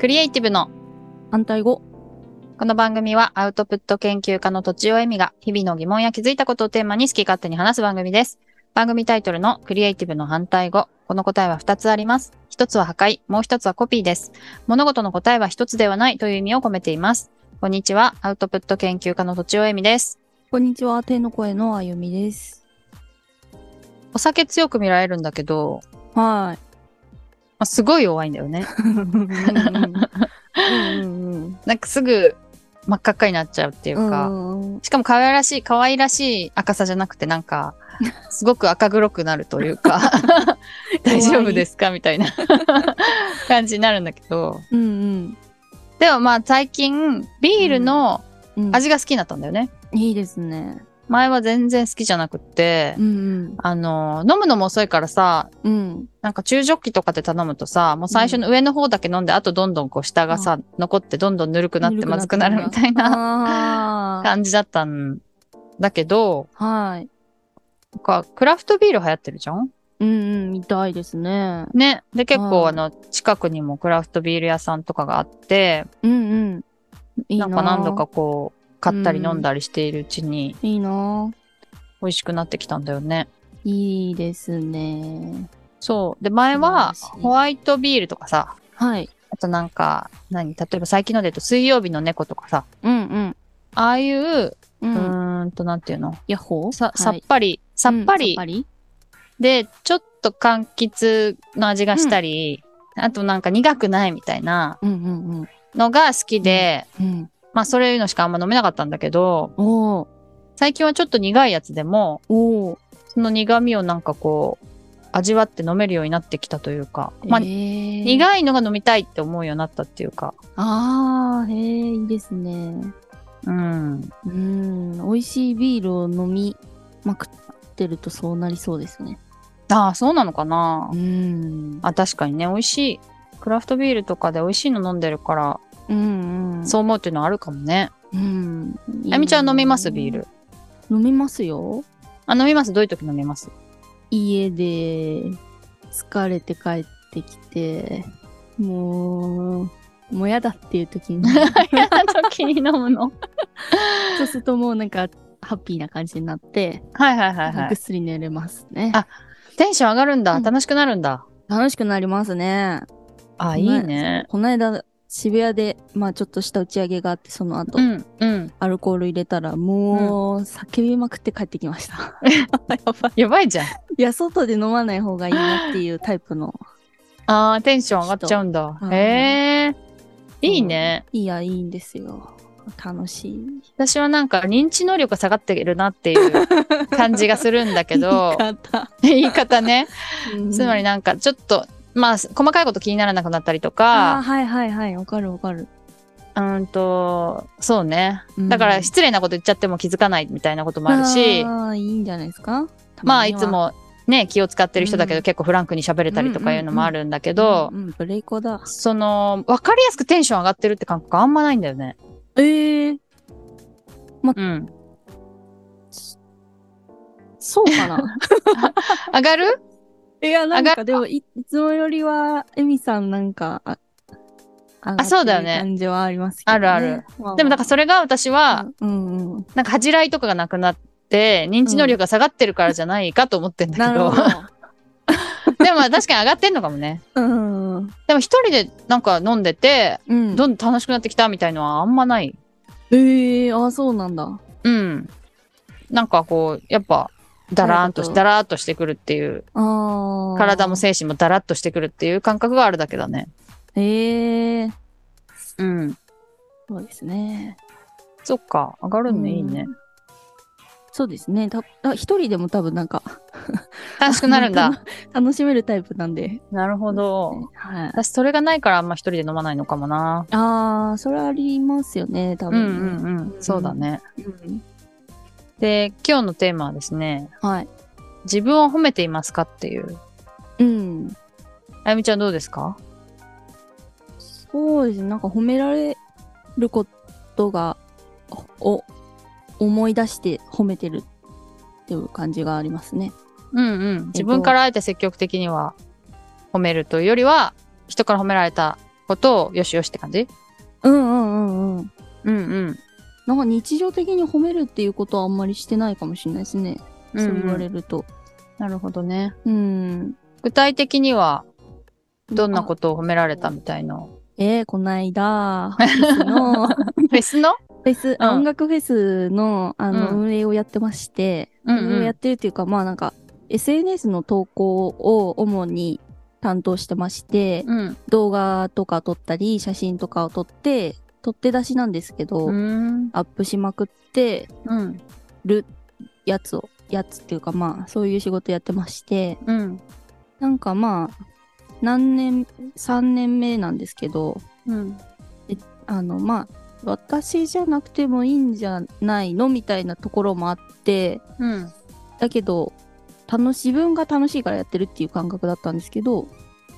クリエイティブの反対語。この番組はアウトプット研究家のとちおえみが日々の疑問や気づいたことをテーマに好き勝手に話す番組です。番組タイトルのクリエイティブの反対語。この答えは2つあります。1つは破壊、もう1つはコピーです。物事の答えは1つではないという意味を込めています。こんにちは。アウトプット研究家のとちおえみです。こんにちは。天の声のあゆみです。お酒強く見られるんだけど、はまあ、すごい弱いんだよね。なんかすぐ真っ赤っかになっちゃうっていうか、うん。しかも可愛らしい、可愛らしい赤さじゃなくてなんか、すごく赤黒くなるというか、大丈夫ですかみたいな感じになるんだけど。うんうんでもまあ最近、ビールのうん。味が好きになったんだよね。いいですね。前は全然好きじゃなくって、うんあの、飲むのも遅いからさ、うん。うん。なんか中ジョッキとかで頼むとさ、もう最初の上の方だけ飲んで、あとどんどんこう下がさ、残ってどんどんぬるくなってまずくなるみたいなな感じだったんだけど、はい。なんかクラフトビール流行ってるじゃん？うんうん。見たいですね。ね。で、結構、はいあの、近くにもクラフトビール屋さんとかがあって、うんうん。いいななんか何度かこう、買ったり飲んだりしているうちにいいな美味しくなってきたんだよね。いいですね。そう。で、前はホワイトビールとかさ、はい。あとなんか、何？例えば最近ので言うと水曜日の猫とかさ、うんうん。ああいう、ううん。ーんと、なんていうの？ヤッホー？さ、さはいっぱり、さっぱりうんで、ちょっと柑橘の味がしたり、あとなんか苦くないみたいなうんうんのが好きで、うん。うん。まあそういうのしかあんま飲めなかったんだけど、最近はちょっと苦いやつでも、その苦味をなんかこう、味わって飲めるようになってきたというか、まあ、えー苦いのが飲みたいって思うようになったっていうか、ああ、へえ、いいですね。うん。うん、美味しいビールを飲みまくってるとそうなりそうですね。ああ、そうなのかなう。ん。あ、確かにね、美味しい。クラフトビールとかで美味しいの飲んでるから、うんうん。そう思うっていうのはあるかもね。う。うん。あみちゃん飲みます？ビール。飲みますよ。あ、飲みます？どういう時飲みます？家で疲れて帰ってきて、もう、もうやだっていう時に、嫌な時に飲むの？そうするともうなんか、ハッピーな感じになって、はいはいはいはい。ぐっすり寝れますね。あテンション上がるんだ。うん楽しくなるんだ。楽しくなりますね。あ、いいね。この間、渋谷で、まあちょっとした打ち上げがあって、その後、うん、うん。アルコール入れたら、もう、叫びまくって帰ってきました。やばい。やばいじゃん。いや、外で飲まない方がいいなっていうタイプの。あー、テンション上がっちゃうんだ。人へえ。いいね。いや、いいんですよ。楽しい。私はなんか認知能力が下がってるなっていう 感じがするんだけど、言い方。言い方ね。うんつまりなんかちょっと、まあ、細かいこと気にならなくなったりとか、はいはいはい。わかるわかる。うーんと、そうね。うんだから失礼なこと言っちゃっても気づかないみたいなこともあるし、ああ、いいんじゃないですか？たまあいつ、もね、気を使ってる人だけど、うん結構フランクに喋れたりとかいうのもあるんだけど、うんうん、ブレイコだ。その、わかりやすくテンション上がってるって感覚あんまないんだよね。ええうん。そうかな？上がる？いや、なん上かでもい、いつもよりは、エミさんなんか、あ、あそうだよね感じはありますけど、ね。あるあるまあ。でもだからそれが私は、うんうん。なんか恥じらいとかがなくなって、認知能力が下がってるからじゃないかと思ってんだけど。でもまあ確かに上がってんのかもね。うん。でも一人でなんか飲んでて、うん。どんどん楽しくなってきたみたいのはあんまない。ええあ、そうなんだ。うん。なんかこう、やっぱ、だらーんとし、だらーっとしてくるっていう。体も精神もだらっとしてくるっていう感覚があるだけだね。ええうん。そうですね。そっか、上がるのいいね。そうですね。たあ一人でも多分なんか、楽しくなるんだ。楽しめるタイプなんで。なるほど。はい。私それがないからあんま一人で飲まないのかもな。ああ、それありますよね、多うんう分ね。んうん。そうだね。うんで、今日のテーマはですね、はい。自分を褒めていますかっていう。うん。あゆみちゃんどうですか？そうですね。なんか褒められることが、お、思い出して褒めてるっていう感じがありますね。うんうん。自分からあえて積極的には褒めるというよりは、人から褒められたことをよしよしって感じ？うんうんうんうん。うんうん。なんか日常的に褒めるっていうことはあんまりしてないかもしれないですね。そう言われると。なるほどね。うん。具体的には、どんなことを褒められたみたいのえー、こないだ、フェスの、フフェスの？ェス、うん音楽フェスの、あの、うん運営をやってまして、うん運営をやってるっていうか、まあなんか、SNS の投稿を主に担当してまして、うん。動画とか撮ったり、写真とかを撮って、撮って出しなんですけど、うん。アップしまくってうん。るやつを、やつっていうかまあ、そういう仕事やってまして、うん。なんかまあ、何年、3年目なんですけど、うん。あのまあ、私じゃなくてもいいんじゃないのみたいなところもあって、うん。だけど、楽し、自分が楽しいからやってるっていう感覚だったんですけど、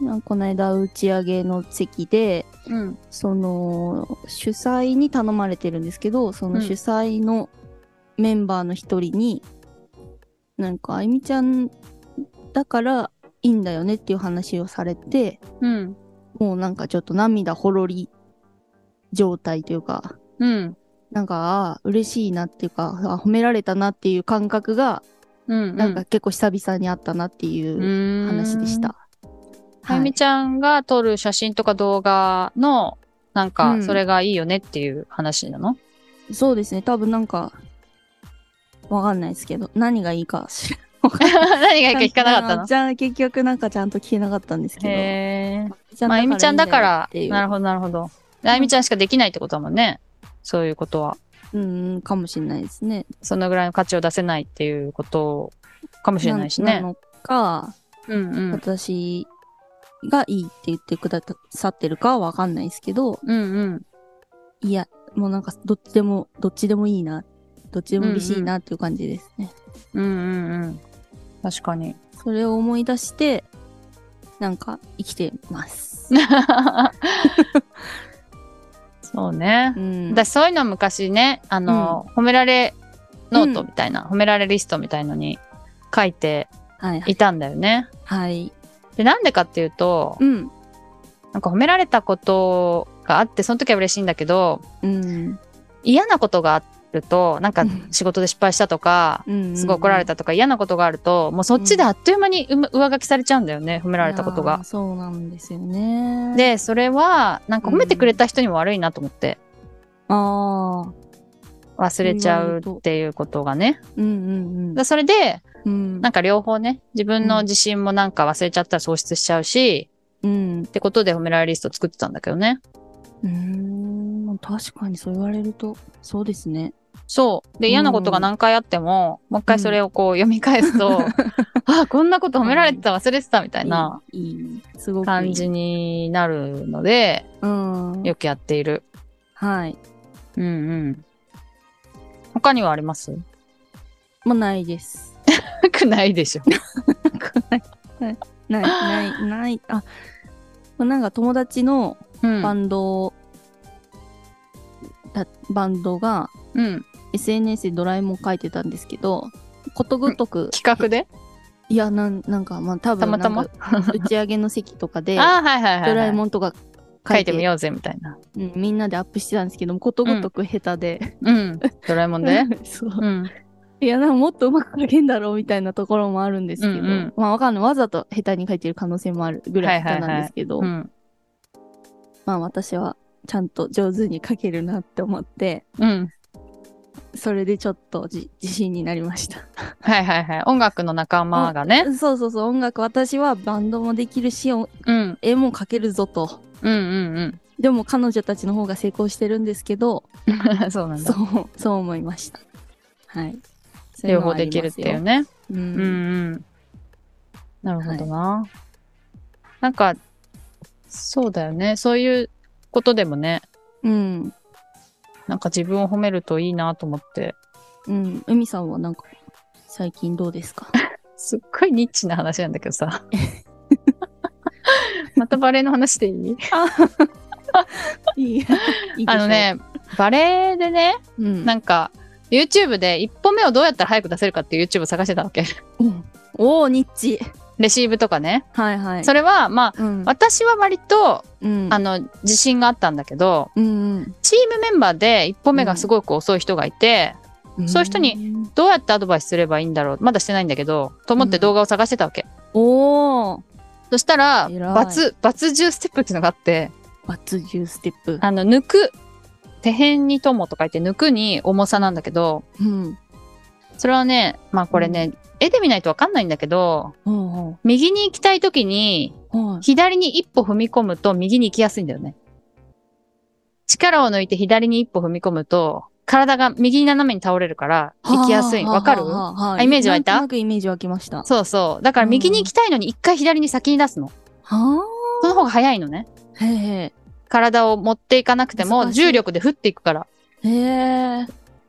なんかこの間打ち上げの席で、うん。その主催に頼まれてるんですけど、そのうん主催のメンバーの一人に、なんかあゆみちゃんだからいいんだよねっていう話をされて、うん。もうなんかちょっと涙ほろり状態というか、うん。なんか、嬉しいなっていうか、あ褒められたなっていう感覚が、うん。なんか結構久々にあったなっていう話でし。た。あゆみちゃんが撮る写真とか動画の、なんうか、んそれがいいよねっていう話なの、そうですね、多分なんか、わかんないですけど、何がいいか知ら 何がいいか聞かなかった の？じゃあ結局なんかちゃんと聞けなかったんですけど。へえ。じゃまゆみちゃんだからなるほど、なるほど。であゆみちゃんしかできないってことだもんね。そういうことは。うん、かもしれないですね。そのぐらいの価値を出せないっていうことかもしれないしね。なのか、うんうん。私がいいって言ってくださってるかはわかんないですけど、うんうん。いや、もうなんかどっちでも、どっちでもいいな、どっちでも嬉しいなっていう感じですね。うんうんうん。確かに。それを思い出して、なんか生きてます。そうねう。ん。私そういうの昔ね、あの、褒められノートみたいな、褒められリストみたいのに書いてはいはい。いたんだよね。はい。で、なんでかっていうと、うん。なんか褒められたことがあって、その時は嬉しいんだけど、うん。嫌なことがあると、なんかうん仕事で失敗したとか、うん。すごい怒られたとか嫌なことがあると、もうそっちであっという間に上書きされちゃうんだよね、褒められたことが。そうなんですよね。、で、それは、なんか褒めてくれた人にも悪いなと思って、ああ、忘れちゃうっていうことがね。うんうんだそれで、うん。なんか両方ね、自分の自信もなんか忘れちゃったら喪失しちゃうし、うん。ってことで褒められリスト作ってたんだけどね。うーん。確かにそう言われると、そうですね。そう。で、嫌なことが何回あっても、もう一回それをこう読み返すと、あ、こんなこと褒められてた忘れてたみたいないい。いいすごくいい。感じになるので、うん。よくやっている。はい。うんうん。他にはあります？もうないです。なくないでしょ。ない、ない、ない。あ、なんか友達のうん。バンド、だバンドがうん。SNS でドラえもん書いてたんですけど、ことごとく、企画で？いや、なんなんか、まあ多分たまたま？打ち上げの席とかで、ああ、はいはいはい、はい。ドラえもんとか書いてみようぜみたいな。うん、みんなでアップしてたんですけども、ことごとく下手で。うん。ドラえもんで。そう。うん。いや、なんかもっとうまく書けんだろうみたいなところもあるんですけど、うんうんまあわかんない。わざと下手に書いてる可能性もあるぐらい下手なんですけど、うん。まあ私はちゃんと上手に書けるなって思って、うん。それでちょっとじ自信になりました。はいはいはい。音楽の仲間がね。そうそうそう、音楽、私はバンドもできるし、おうん。絵も描けるぞと。うんうんでも彼女たちの方が成功してるんですけど、うん。そうなんだ。そう、そう思いました。はい。両方できるっていう。ね。う。うんんうん。なるほどな。なんか、そうだよね。そういうことでもね、うん。なんか自分を褒めるといいなと思って。うん。海さんはなんか、最近どうですか？すっごいニッチな話なんだけどさ。またバレエの話でいい？いいあの、ね、バレエでね、うん、なんか、YouTube で一歩目をどうやったら早く出せるかっていう YouTube を探してたわけ。うんおお、ニッチ。レシーブとかね。はいはい。それは、まあ、うん。私は割と、うん。あの、自信があったんだけど、うんチームメンバーで一歩目がすごく遅い人がいて、うん。そういう人にに。どうやってアドバイスすればいいんだろう？まだしてないんだけど、と思って動画を探してたわけ。おー。そしたら、バツ、バツ10ステップっていうのがあって、バツ10ステップ。あの、抜く、手辺に友と書いて抜くに重さなんだけど、うん。それはね、まあこれね、絵で見ないとわかんないんだけど、ほう右に行きたい時に、ほう。はい。左に一歩踏み込むと右に行きやすいんだよね。力を抜いて左に一歩踏み込むと、体が右に斜めに倒れるから行きやすい。わかる？イメージ湧いた？なんとなくイメージ湧きました。そうそう。だから右に行きたいのに一回左に先に出すの。はその方が早いのね。あ。へえ。体を持っていかなくても重力で振っていくから。へえ。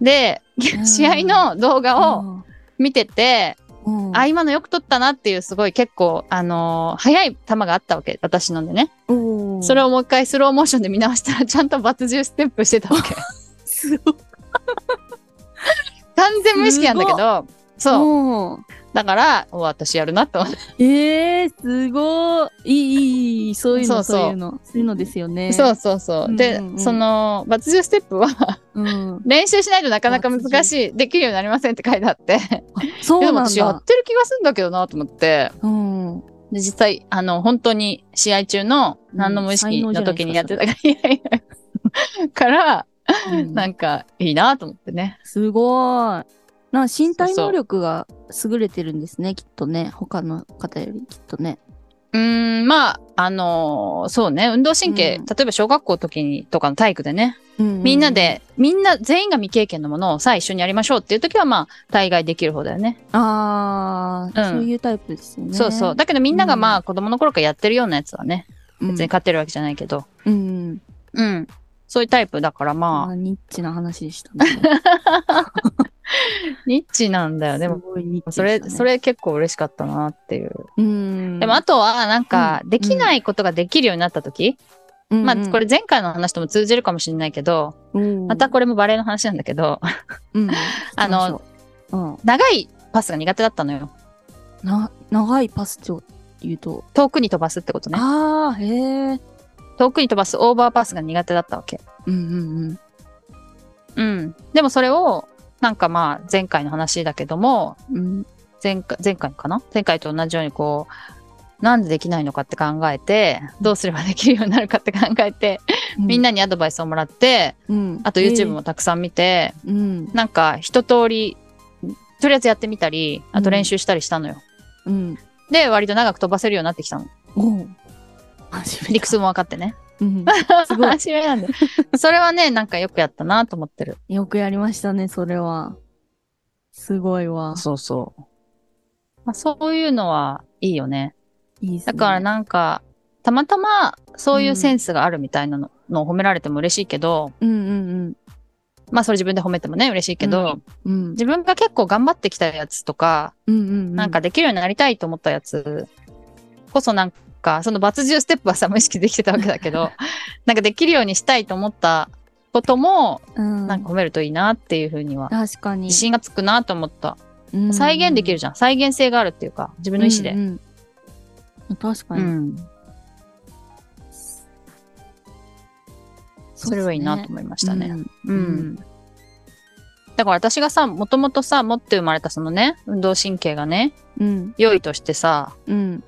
で、ん 試合の動画を見てて、うん、あ、今のよく撮ったなっていうすごい結構、あのー速い球があったわけ。私のでね。おーそれをもう一回スローモーションで見直したらちゃんとバツ10ステップしてたわけ。すごい。完全無意識なんだけど、そう。うん。だから、お私やるなと思って。えー、すごい。いい、いい。そういうの、そういうの。そういうのですよね。そうそうそう。で、うんうんうんその、バツ10ステップはうん。練習しないとなかなか難しい、できるようになりませんって書いてあって。そうでもなんだ。私やってる気がするんだけどなと思って。うん。で、実際、あの、本当に試合中の何の無意識の時にやってたから、いやいやから、うんなんかいいなと思ってね。すごい。な身体能力が優れてるんですね、きっとね。他の方よりきっとね。うーん、まあ、あのーそうね、運動神経、うん例えば小学校の時にとかの体育でね、うんみんな。で、みんな全員が未経験のものをさあ一緒にやりましょうっていう時はまあ、大概できる方だよね。ああ、うんそういうタイプですよね。そうそう。だけどみんながまあ、子供の頃からやってるようなやつはね、うん。別に勝ってるわけじゃないけど、うん。うん。そういうタイプだからあまあ、ーニッチな話でしたね。ニッチなんだよ。でも、それ、ねそ、れ結構嬉しかったなっていう。うん。でもあとは、なんか、うんできないことができるようになった時、まあ、これ、れ前回の話とも通じるかもしれないけど、またこれもバレーの話なんだけど、うん、あの、うん、長いパスが苦手だったのよ。な、長いパスと言うと、遠くに飛ばすってことね。ああ、へえ。遠くに飛ばすオーバーパスが苦手だったわけ。うんうんうん。でもそれを、なんかまあ、前回の話だけども、うん。うん。前回、前回かな？前回と同じようにこう、なんでできないのかって考えて、どうすればできるようになるかって考えて、みんなにアドバイスをもらって、うん、あと YouTube もたくさん見て、えー、うん、なんか一通り、とりあえずやってみたり、あと練習したりしたのよ。うん。で、割と長く飛ばせるようになってきたの。理屈も分かってね。うん。すごい。初めなんだよ。それはね、なんかよくやったなと思ってる。よくやりましたね、それは。すごいわ。そうそう。まあ、そういうのはいいよね。いいっすね。だからなんか、たまたまそういうセンスがあるみたいなの,、のを褒められても嬉しいけど、うんうんまあそれ自分で褒めてもね、嬉しいけど、うん。うん。自分が結構頑張ってきたやつとか、うんうんうん。なんかできるようになりたいと思ったやつこそなんか、その罰10ステップはさ、無意識できてたわけだけど、なんかできるようにしたいと思ったことも、うん、なんか褒めるといいなっていうふうには、確かに。自信がつくなと思った。うん再現できるじゃん。再現性があるっていうか、自分の意思で。うんうん確かに。うん。それはいいなと思いましたね。ううんん。だから私がさ、もともとさ、持って生まれたそのね、運動神経がね、うん。良いとしてさ、うん。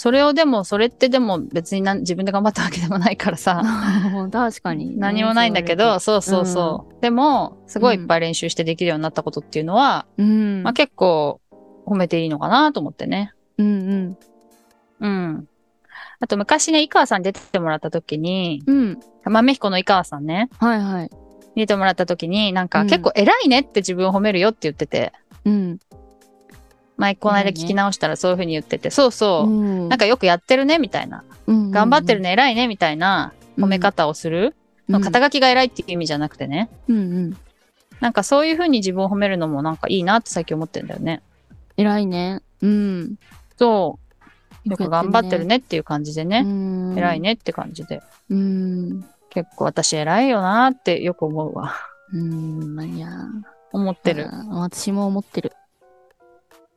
それをでも、それってでも別に自分で頑張ったわけでもないからさ、確かにね。何もないんだけど、そうそうそう。でも、すごいいっぱい練習してできるようになったことっていうのは、うん。まあ結構褒めていいのかなと思ってね。うんうん。うん。あと昔ね、井川さんに出てもらった時に、うん。豆彦の井川さんね、はいはい。出てもらった時に、なんかうん結構偉いねって自分を褒めるよって言ってて、うん。前この間聞き直したらそういう風に言ってて、そうそう、うんなんかよくやってるねみたいな、うん頑張ってるね、偉いねみたいな褒め方をする、の肩が。書きが偉いっていう意味じゃなくてね、うんうん。なんかそういう風に自分を褒めるのもなんかいいなって最近思ってんだよね。偉いね。うん。そう、よく頑張ってるねっていう感じでね、ね偉い。ねって感じで、うん。結構私偉いよなってよく思うわ。うん。まあいや。思ってる。私も思ってる。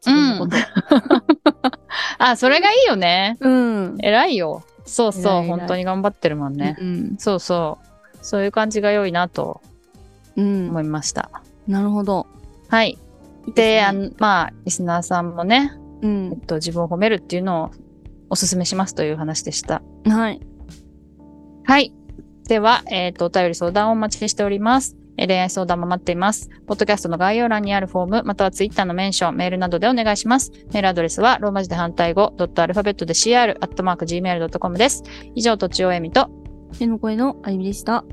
うん自分のこと あ、それがいいよね。うん。偉いよ。そうそう。本当に頑張ってるもんね。うん。そうそう。そういう感じが良いなとうん。思いました。なるほど。はい。で、あのまあ、リスナーさんもね、うえんっ。と、自分を褒めるっていうのをお勧めしますという話でした。はい。はい。では、えっ、と、お便り相談をお待ちしております。え恋愛相談も待っています。ポッドキャストの概要欄にあるフォーム、またはツイッターのメンション、メールなどでお願いします。メールアドレスは、ローマ字で反対語、ドットアルファベットで CR、アットマーク Gmail.com です。以上、とちおえみと、目の声のあゆみでした。